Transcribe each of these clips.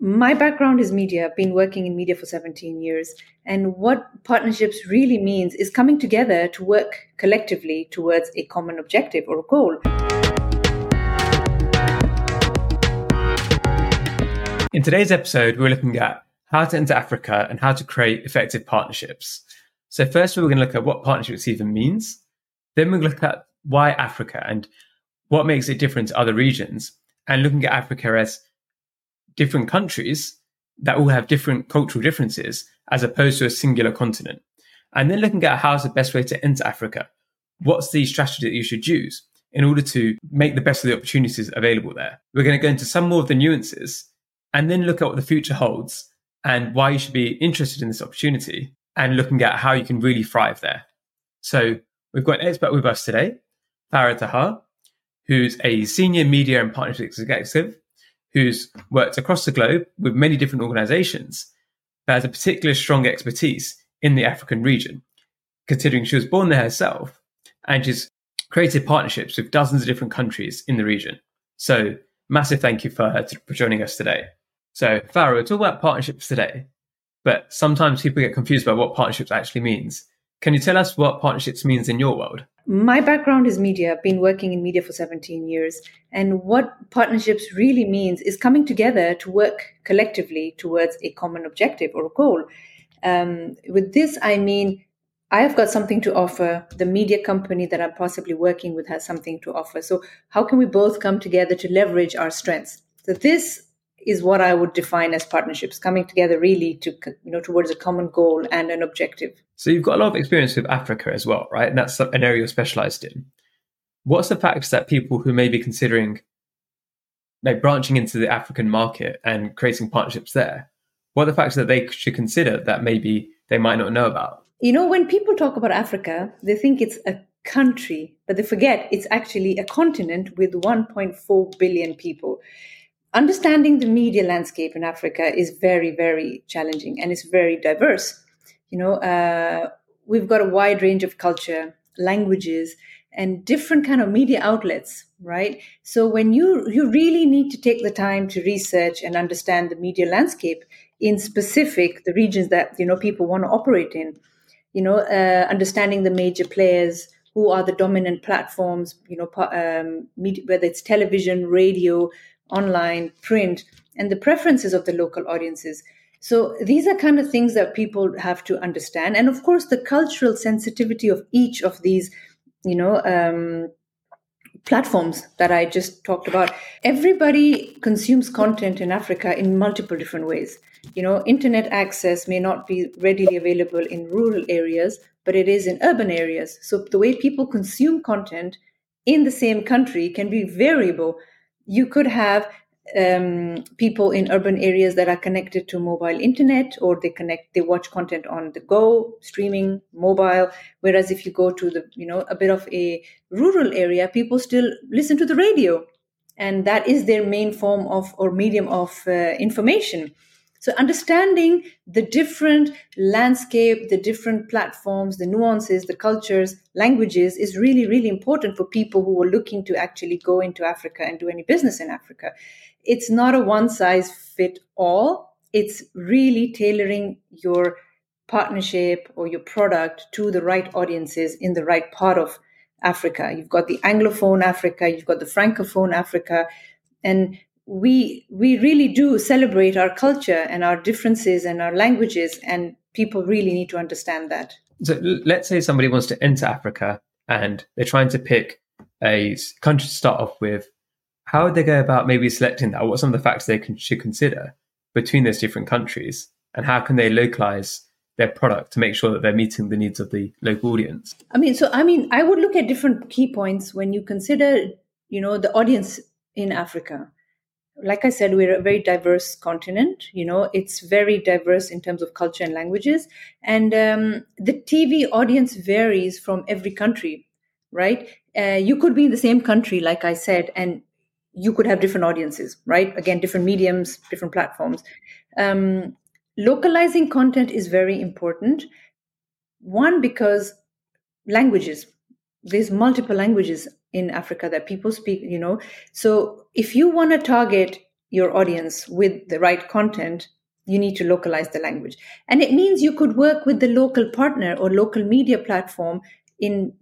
My background is media. I've been working in media for 17 years. And what partnerships really means is coming together to work collectively towards a common objective or a goal. In today's episode, we're looking at how to enter Africa and how to create effective partnerships. So, first, we're going to look at what partnerships even means. Then, we're going to look at why Africa and what makes it different to other regions, and looking at Africa as different countries that all have different cultural differences as opposed to a singular continent. And then looking at how's the best way to enter Africa. What's the strategy that you should use in order to make the best of the opportunities available there? We're going to go into some more of the nuances and then look at what the future holds and why you should be interested in this opportunity and looking at how you can really thrive there. So we've got an expert with us today, Farah Tahir, who's a senior media and partnerships executive who's worked across the globe with many different organizations, but has a particular strong expertise in the African region, considering she was born there herself and she's created partnerships with dozens of different countries in the region. So, massive thank you for her to, for joining us today. So, Farah, we'll talk about partnerships today, but sometimes people get confused about what partnerships actually means. Can you tell us what partnerships means in your world? My background is media. I've been working in media for 17 years. And what partnerships really means is coming together to work collectively towards a common objective or a goal. Um, with this, I mean, I've got something to offer. The media company that I'm possibly working with has something to offer. So, how can we both come together to leverage our strengths? So, this is what I would define as partnerships coming together really to you know towards a common goal and an objective. So you've got a lot of experience with Africa as well, right? And that's an area you're specialized in. What's the factors that people who may be considering like branching into the African market and creating partnerships there, what are the factors that they should consider that maybe they might not know about? You know, when people talk about Africa, they think it's a country, but they forget it's actually a continent with 1.4 billion people understanding the media landscape in Africa is very, very challenging and it's very diverse. You know, uh, we've got a wide range of culture, languages, and different kind of media outlets, right? So when you you really need to take the time to research and understand the media landscape in specific the regions that you know people want to operate in, you know, uh, understanding the major players who are the dominant platforms, you know, um, media, whether it's television, radio, online, print, and the preferences of the local audiences. So these are kind of things that people have to understand, and of course, the cultural sensitivity of each of these, you know, um, platforms that I just talked about. Everybody consumes content in Africa in multiple different ways. You know, internet access may not be readily available in rural areas, but it is in urban areas. So the way people consume content in the same country can be variable you could have um, people in urban areas that are connected to mobile internet or they connect they watch content on the go streaming mobile. Whereas if you go to the you know a bit of a rural area people still listen to the radio. And that is their main form of or medium of uh, information so, understanding the different landscape, the different platforms, the nuances, the cultures, languages is really, really important for people who are looking to actually go into Africa and do any business in Africa. It's not a one size fit all, it's really tailoring your partnership or your product to the right audiences in the right part of Africa. You've got the Anglophone Africa, you've got the Francophone Africa, and we we really do celebrate our culture and our differences and our languages and people really need to understand that. So let's say somebody wants to enter africa and they're trying to pick a country to start off with. How would they go about maybe selecting that? What are some of the factors they can, should consider between those different countries? And how can they localize their product to make sure that they're meeting the needs of the local audience? I mean so i mean i would look at different key points when you consider you know the audience in africa like I said, we're a very diverse continent. You know, it's very diverse in terms of culture and languages. And um, the TV audience varies from every country, right? Uh, you could be in the same country, like I said, and you could have different audiences, right? Again, different mediums, different platforms. Um, localizing content is very important. One, because languages, there's multiple languages in Africa that people speak, you know. So if you want to target your audience with the right content, you need to localize the language. And it means you could work with the local partner or local media platform in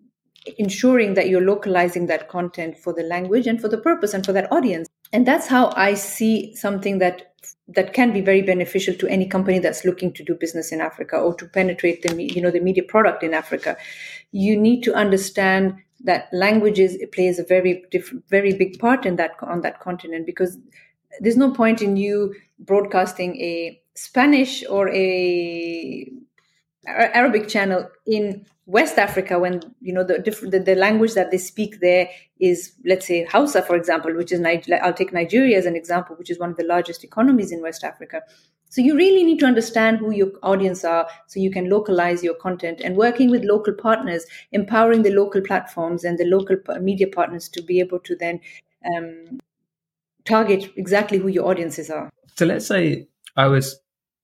ensuring that you're localizing that content for the language and for the purpose and for that audience. And that's how I see something that that can be very beneficial to any company that's looking to do business in Africa or to penetrate the you know the media product in Africa. You need to understand that languages plays a very very big part in that on that continent because there's no point in you broadcasting a Spanish or a Arabic channel in West Africa when you know the different the, the, language that they speak there is let's say Hausa for example which is I'll take Nigeria as an example which is one of the largest economies in West Africa. So you really need to understand who your audience are so you can localize your content and working with local partners empowering the local platforms and the local media partners to be able to then um, target exactly who your audiences are. So let's say I was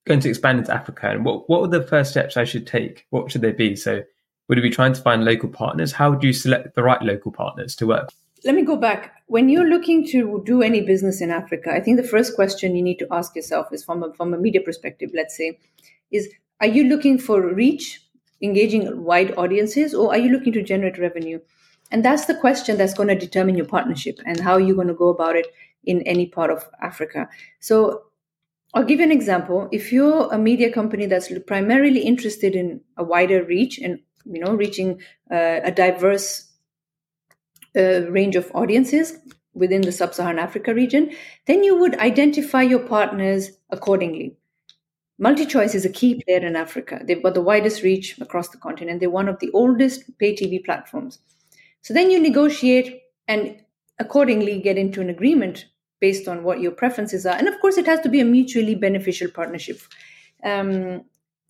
going to expand into Africa and what what were the first steps I should take what should they be so would you be trying to find local partners? How would you select the right local partners to work? Let me go back. When you're looking to do any business in Africa, I think the first question you need to ask yourself is from a, from a media perspective, let's say, is are you looking for reach, engaging wide audiences, or are you looking to generate revenue? And that's the question that's going to determine your partnership and how you're going to go about it in any part of Africa. So I'll give you an example. If you're a media company that's primarily interested in a wider reach and you know reaching uh, a diverse uh, range of audiences within the sub-saharan africa region then you would identify your partners accordingly. Multichoice is a key player in africa. They've got the widest reach across the continent. They're one of the oldest pay tv platforms. So then you negotiate and accordingly get into an agreement based on what your preferences are and of course it has to be a mutually beneficial partnership um,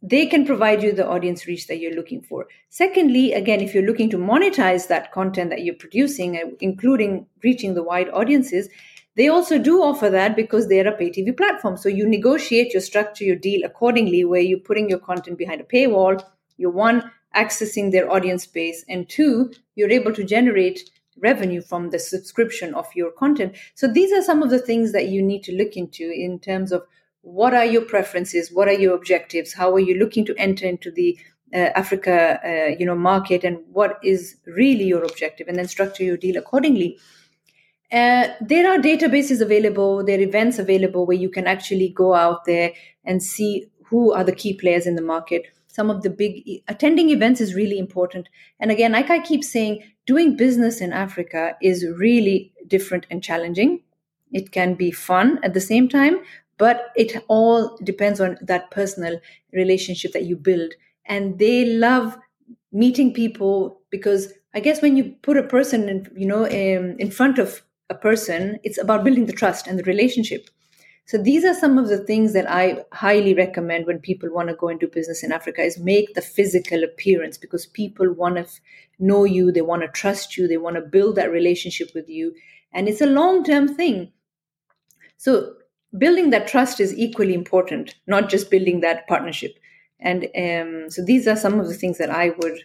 they can provide you the audience reach that you're looking for. Secondly, again, if you're looking to monetize that content that you're producing, uh, including reaching the wide audiences, they also do offer that because they're a pay TV platform. So you negotiate your structure, your deal accordingly, where you're putting your content behind a paywall. You're one, accessing their audience base, and two, you're able to generate revenue from the subscription of your content. So these are some of the things that you need to look into in terms of what are your preferences what are your objectives how are you looking to enter into the uh, africa uh, you know market and what is really your objective and then structure your deal accordingly. Uh, there are databases available there are events available where you can actually go out there and see who are the key players in the market. Some of the big attending events is really important. And again like i keep saying doing business in africa is really different and challenging. It can be fun at the same time but it all depends on that personal relationship that you build. And they love meeting people because i guess when you put a person in you know in, in front of a person it's about building the trust and the relationship so these are some of the things that i highly recommend when people want to go into business in africa is make the physical appearance because people want to know you they want to trust you they want to build that relationship with you and it's a long term thing so building that trust is equally important, not just building that partnership. And um, so these are some of the things that I would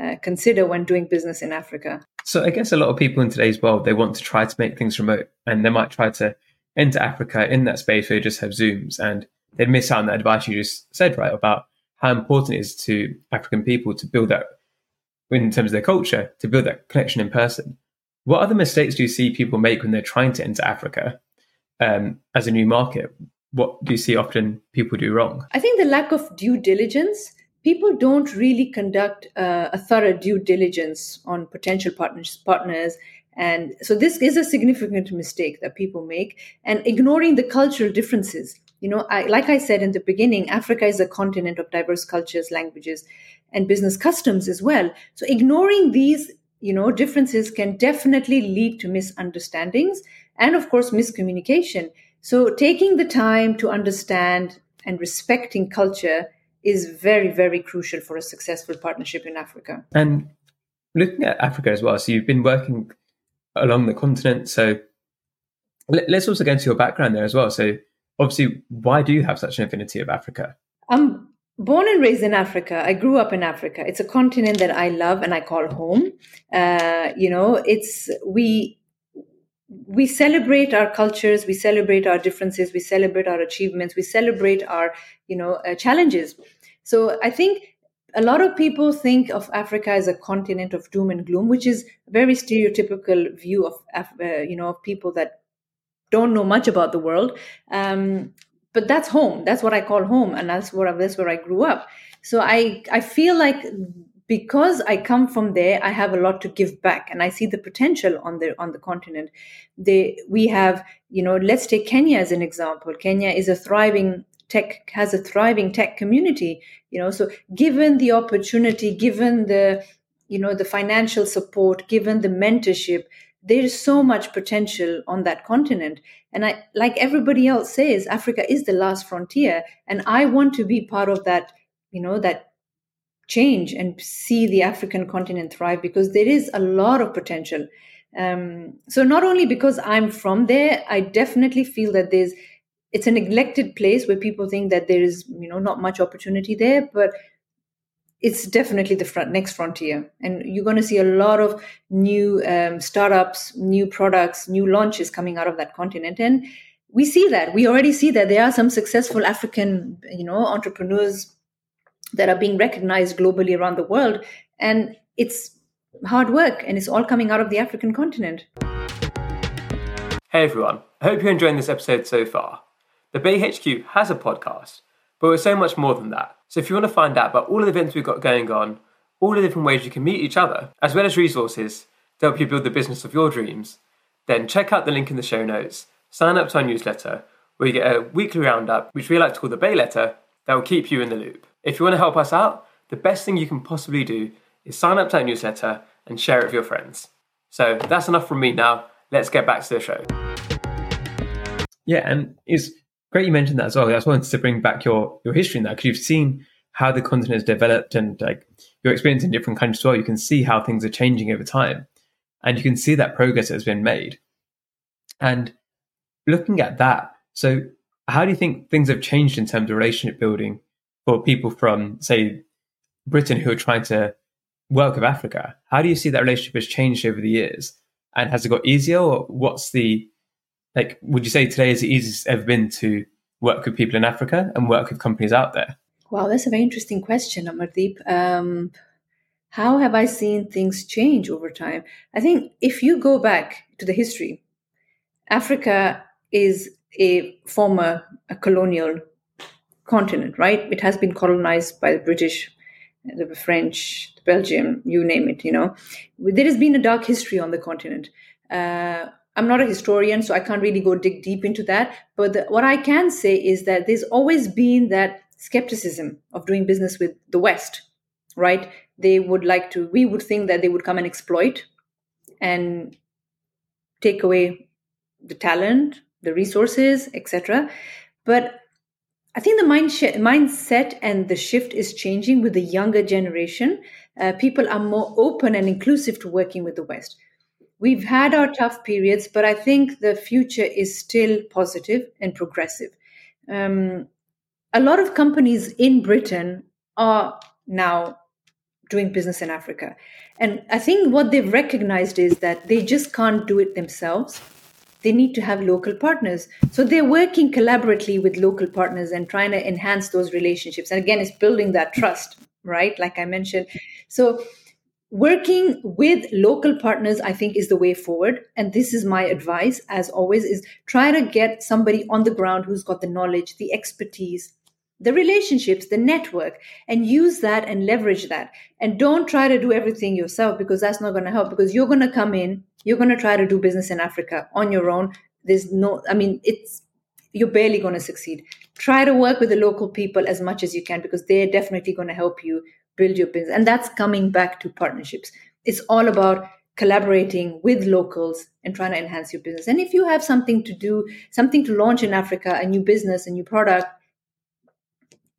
uh, consider when doing business in Africa. So I guess a lot of people in today's world they want to try to make things remote, and they might try to enter Africa in that space where you just have Zooms, and they'd miss out on that advice you just said, right, about how important it is to African people to build that in terms of their culture, to build that connection in person. What other mistakes do you see people make when they're trying to enter Africa um, as a new market? What do you see often people do wrong? I think the lack of due diligence. People don't really conduct uh, a thorough due diligence on potential partners, partners and so this is a significant mistake that people make and ignoring the cultural differences. You know, I, like I said in the beginning, Africa is a continent of diverse cultures, languages, and business customs as well. So ignoring these, you know, differences can definitely lead to misunderstandings and of course miscommunication. So taking the time to understand and respecting culture is very, very crucial for a successful partnership in Africa. And looking at Africa as well, so you've been working along the continent. So let's also go into your background there as well. So obviously, why do you have such an affinity of Africa? I'm born and raised in Africa. I grew up in Africa. It's a continent that I love and I call home. Uh, you know, it's we we celebrate our cultures we celebrate our differences we celebrate our achievements we celebrate our you know uh, challenges so i think a lot of people think of africa as a continent of doom and gloom which is a very stereotypical view of uh, you know of people that don't know much about the world um, but that's home that's what i call home and that's where that's where i grew up so i i feel like because I come from there, I have a lot to give back, and I see the potential on the on the continent. They, we have, you know, let's take Kenya as an example. Kenya is a thriving tech has a thriving tech community. You know, so given the opportunity, given the you know the financial support, given the mentorship, there is so much potential on that continent. And I, like everybody else says, Africa is the last frontier, and I want to be part of that. You know that change and see the African continent thrive because there is a lot of potential. Um, so not only because I'm from there, I definitely feel that there's it's a neglected place where people think that there is you know not much opportunity there, but it's definitely the front, next frontier, and you're going to see a lot of new um, startups, new products, new launches coming out of that continent, and we see that we already see that there are some successful African you know entrepreneurs that are being recognized globally around the world. And it's hard work and it's all coming out of the African continent. Hey everyone, I hope you're enjoying this episode so far. The BAE HQ has a podcast, but we're so much more than that. So if you want to find out about all the events we've got going on, all the different ways you can meet each other, as well as resources to help you build the business of your dreams, then check out the link in the show notes, sign up to our newsletter, where you get a weekly roundup, which we like to call the BAE Letter, that will keep you in the loop. If you want to help us out, the best thing you can possibly do is sign up to our newsletter and share it with your friends. So that's enough from me now. Let's get back to the show. Yeah, and it's great you mentioned that as well. I just wanted to bring back your, your history in that because you've seen how the continent has developed and like your experience in different countries as well. You can see how things are changing over time and you can see that progress has been made. And looking at that, so how do you think things have changed in terms of relationship building for people from, say, Britain who are trying to work with Africa? How do you see that relationship has changed over the years? And has it got easier, or what's the like? Would you say today is the easiest ever been to work with people in Africa and work with companies out there? Wow, that's a very interesting question, Amardeep. Um, how have I seen things change over time? I think if you go back to the history, Africa is a former a colonial continent, right? It has been colonized by the British, the French, the Belgium, you name it, you know. There has been a dark history on the continent. Uh, I'm not a historian, so I can't really go dig deep into that. But the, what I can say is that there's always been that skepticism of doing business with the West, right? They would like to, we would think that they would come and exploit and take away the talent, the resources, etc. But I think the mind sh- mindset and the shift is changing with the younger generation. Uh, people are more open and inclusive to working with the West. We've had our tough periods, but I think the future is still positive and progressive. Um, a lot of companies in Britain are now doing business in Africa. And I think what they've recognized is that they just can't do it themselves they need to have local partners. So they're working collaboratively with local partners and trying to enhance those relationships. And again, it's building that trust, right? Like I mentioned. So working with local partners i think is the way forward and this is my advice as always is try to get somebody on the ground who's got the knowledge the expertise the relationships, the network, and use that and leverage that. And don't try to do everything yourself because that's not going to help because you're going to come in, you're going to try to do business in Africa on your own. There's no, I mean, it's, you're barely going to succeed. Try to work with the local people as much as you can because they're definitely going to help you build your business. And that's coming back to partnerships. It's all about collaborating with locals and trying to enhance your business. And if you have something to do, something to launch in Africa, a new business, a new product,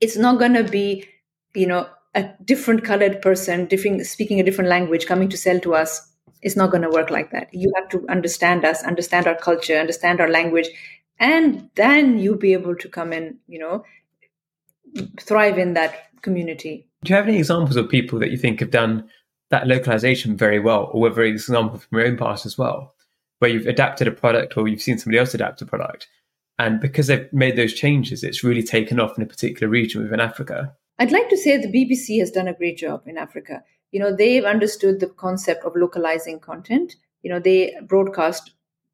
it's not going to be you know a different colored person different speaking a different language coming to sell to us it's not going to work like that you have to understand us understand our culture understand our language and then you'll be able to come and you know thrive in that community do you have any examples of people that you think have done that localization very well or whether it's example from your own past as well where you've adapted a product or you've seen somebody else adapt a product. And because they've made those changes, it's really taken off in a particular region within Africa. I'd like to say the BBC has done a great job in Africa. You know, they've understood the concept of localizing content. You know, they broadcast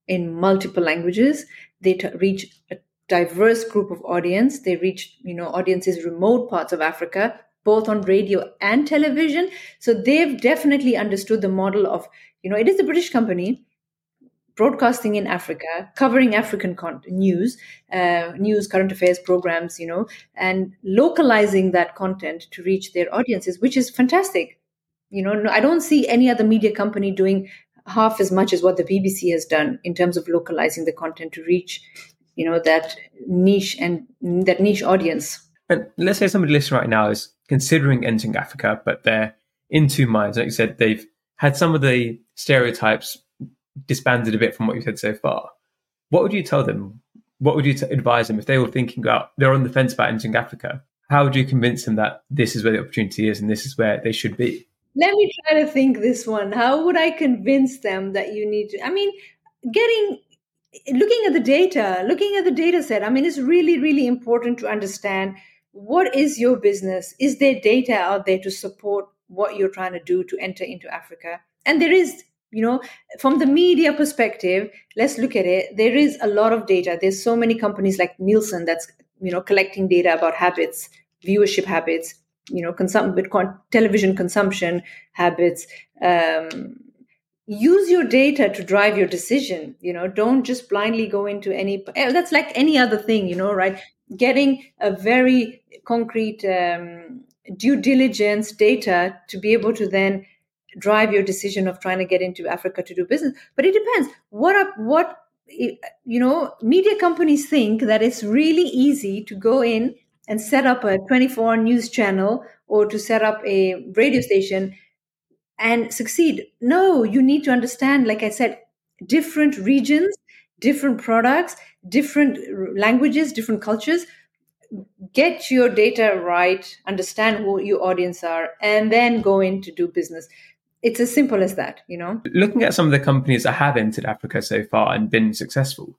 in multiple languages. They t- reach a diverse group of audience. They reach, you know, audiences remote parts of Africa, both on radio and television. So they've definitely understood the model of, you know, it is a British company, broadcasting in Africa, covering African con- news, uh, news, current affairs programs, you know, and localizing that content to reach their audiences, which is fantastic. You know, no, I don't see any other media company doing half as much as what the BBC has done in terms of localizing the content to reach, you know, that niche and that niche audience. And let's say somebody listening right now is considering entering Africa, but they're in two minds. Like you said, they've had some of the stereotypes disbanded a bit from what you've said so far. What would you tell them? What would you t- advise them if they were thinking about they're on the fence about entering Africa? How would you convince them that this is where the opportunity is and this is where they should be? Let me try to think this one. How would I convince them that you need to? I mean, getting looking at the data, looking at the data set. I mean, it's really, really important to understand what is your business. Is there data out there to support what you're trying to do to enter into Africa? And there is you know from the media perspective let's look at it there is a lot of data there's so many companies like nielsen that's you know collecting data about habits viewership habits you know consum- television consumption habits um, use your data to drive your decision you know don't just blindly go into any eh, that's like any other thing you know right getting a very concrete um, due diligence data to be able to then drive your decision of trying to get into Africa to do business. But it depends. What up? What you know? Media companies think that it's really easy to go in and set up a 24 news channel or to set up a radio station and succeed. No, you need to understand. Like I said, different regions, different products, different languages, different cultures get your data right, understand who your audience are, and then go in to do business it's as simple as that, you know. Looking at some of the companies that have entered Africa so far and been successful,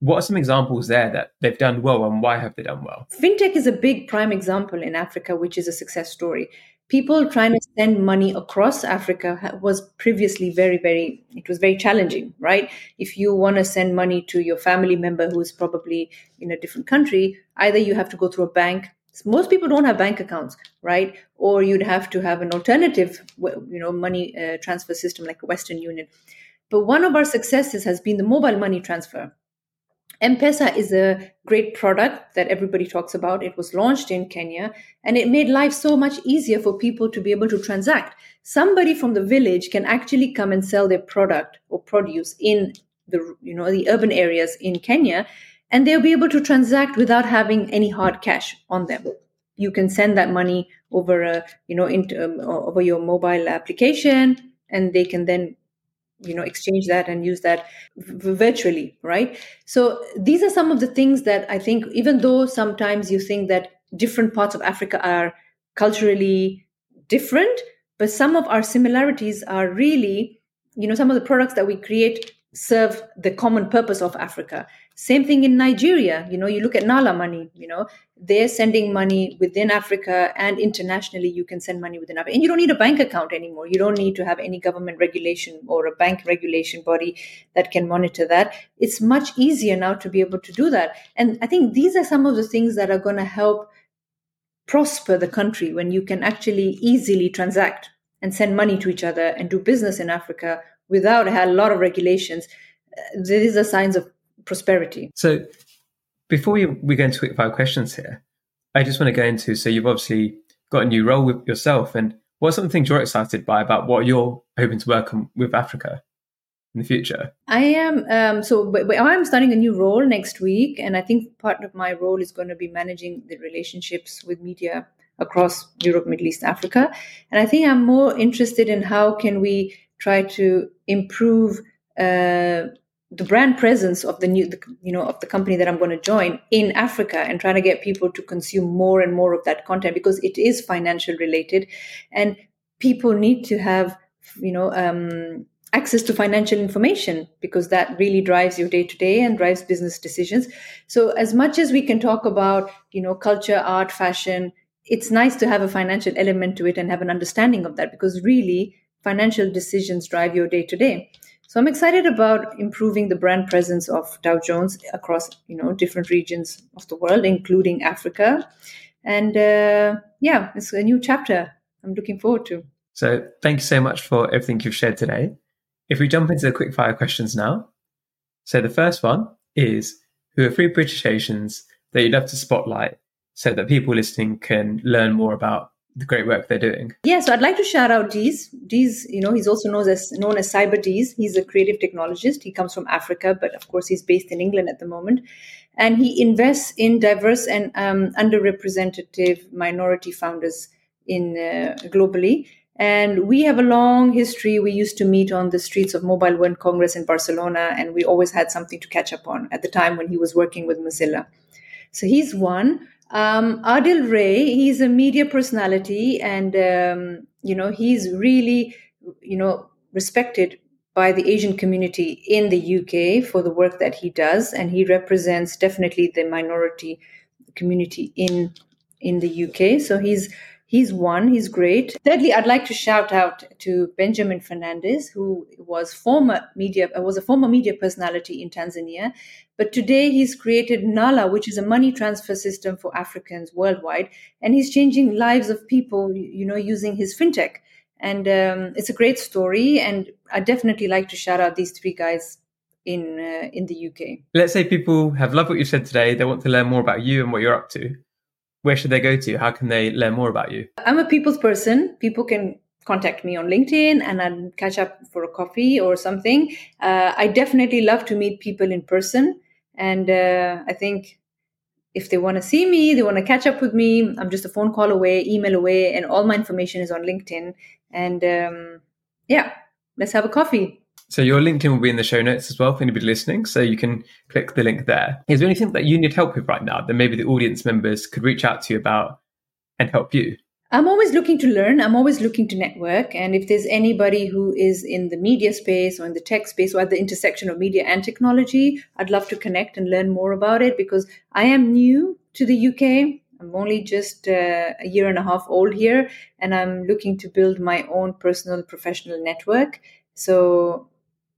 what are some examples there that they've done well and why have they done well? Fintech is a big prime example in Africa, which is a success story. People trying to send money across Africa was previously very, very, it was very challenging, right? If you want to send money to your family member who is probably in a different country, either you have to go through a bank most people don't have bank accounts right? Or you'd have to have an alternative you know money uh, transfer system like a western union. But one of our successes has been the mobile money transfer M-Pesa is a great product that everybody talks about. It was launched in Kenya and it made life so much easier for people to be able to transact. Somebody from the village can actually come and sell their product or produce in the you know the urban areas in Kenya and they'll be able to transact without having any hard cash on them you can send that money over a you know into, um, over your mobile application and they can then you know exchange that and use that virtually right? So these are some of the things that i think even though sometimes you think that different parts of africa are culturally different but some of our similarities are really you know some of the products that we create serve the common purpose of Africa. Same thing in Nigeria. You know, you look at Nala money, you know, they're sending money within Africa and internationally you can send money within Africa. And you don't need a bank account anymore. You don't need to have any government regulation or a bank regulation body that can monitor that. It's much easier now to be able to do that. And I think these are some of the things that are going to help prosper the country when you can actually easily transact and send money to each other and do business in Africa without a lot of regulations, uh, these are signs of prosperity. So, before we, we go into quick fire questions here, I just want to go into so you've obviously got a new role with yourself, and what are some things you're excited by about what you're hoping to work on with Africa in the future? I am um, so but, but I'm starting a new role next week, and I think part of my role is going to be managing the relationships with media across Europe, Middle East, Africa, and I think I'm more interested in how can we try to improve uh, the brand presence of the new, the, you know, of the company that I'm going to join in Africa, and trying to get people to consume more and more of that content because it is financial related, and people need to have, you know, um, access to financial information because that really drives your day to day and drives business decisions. So as much as we can talk about you know culture art fashion it's nice to have a financial element to it and have an understanding of that because really financial decisions drive your day to day so i'm excited about improving the brand presence of dow jones across you know different regions of the world including africa. And uh, yeah it's a new chapter i'm looking forward to. So thank you so much for everything you've shared today. If we jump into the quick fire questions now. So the first one is who are three British Asians that you'd love to spotlight so that people listening can learn more about the great work they're doing. Yeah, so I'd like to shout out Dees. Dees, you know, he's also known as known as Cyber Dees. He's a creative technologist. He comes from Africa, but of course he's based in England at the moment. And he invests in diverse and um, underrepresented minority founders in uh, globally. And we have a long history. We used to meet on the streets of Mobile World Congress in Barcelona, and we always had something to catch up on at the time when he was working with Mozilla. So he's one. Um, Adil Ray, he's a media personality, and um, you know he's really, you know, respected by the Asian community in the UK for the work that he does, and he represents definitely the minority community in in the UK. So he's He's one, he's great. Thirdly, I'd like to shout out to Benjamin Fernandes, who was former media was a former media personality in Tanzania, but today he's created Nala, which is a money transfer system for Africans worldwide, and he's changing lives of people, you know, using his fintech. And um, it's a great story, and I definitely like to shout out these three guys in uh, in the UK. Let's say people have loved what you said today. They want to learn more about you and what you're up to where should they go to? How can they learn more about you? I'm a people's person. People can contact me on LinkedIn and I'll catch up for a coffee or something. Uh, I definitely love to meet people in person. And uh, I think if they want to see me, they want to catch up with me, I'm just a phone call away, email away, and all my information is on LinkedIn. And um, yeah, let's have a coffee. So your LinkedIn will be in the show notes as well for anybody listening. So you can click the link there. Is there anything that you need help with right now that maybe the audience members could reach out to you about and help you? I'm always looking to learn. I'm always looking to network. And if there's anybody who is in the media space or in the tech space or at the intersection of media and technology, I'd love to connect and learn more about it because I am new to the UK. I'm only just uh, a year and a half old here, and I'm looking to build my own personal professional network. So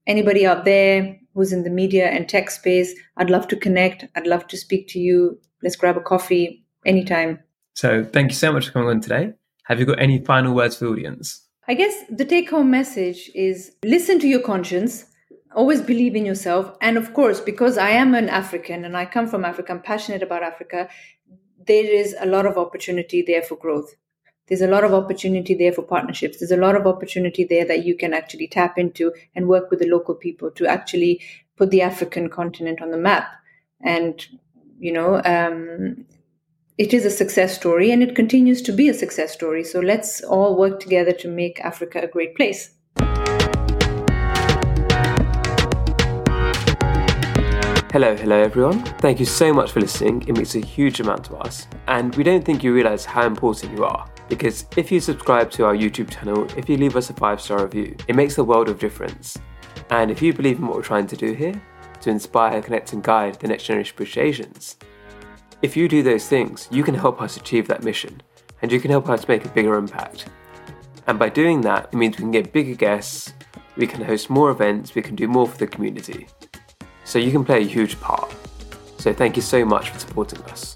anybody out there who's in the media and tech space, I'd love to connect. I'd love to speak to you. Let's grab a coffee anytime. So, thank you so much for coming on today. Have you got any final words for the audience? I guess the take home message is listen to your conscience, always believe in yourself. And of course, because I am an African and I come from Africa, I'm passionate about Africa, there is a lot of opportunity there for growth there's a lot of opportunity there for partnerships. There's a lot of opportunity there that you can actually tap into and work with the local people to actually put the African continent on the map. And, you know, um, it is a success story and it continues to be a success story. So let's all work together to make Africa a great place. Hello, hello everyone. Thank you so much for listening. It means a huge amount to us, and we don't think you realize how important you are. Because if you subscribe to our YouTube channel, if you leave us a five star review, it makes a world of difference. And if you believe in what we're trying to do here, to inspire, connect, and guide the next generation of British Asians, if you do those things, you can help us achieve that mission, and you can help us make a bigger impact. And by doing that, it means we can get bigger guests, we can host more events, we can do more for the community. So you can play a huge part. So thank you so much for supporting us.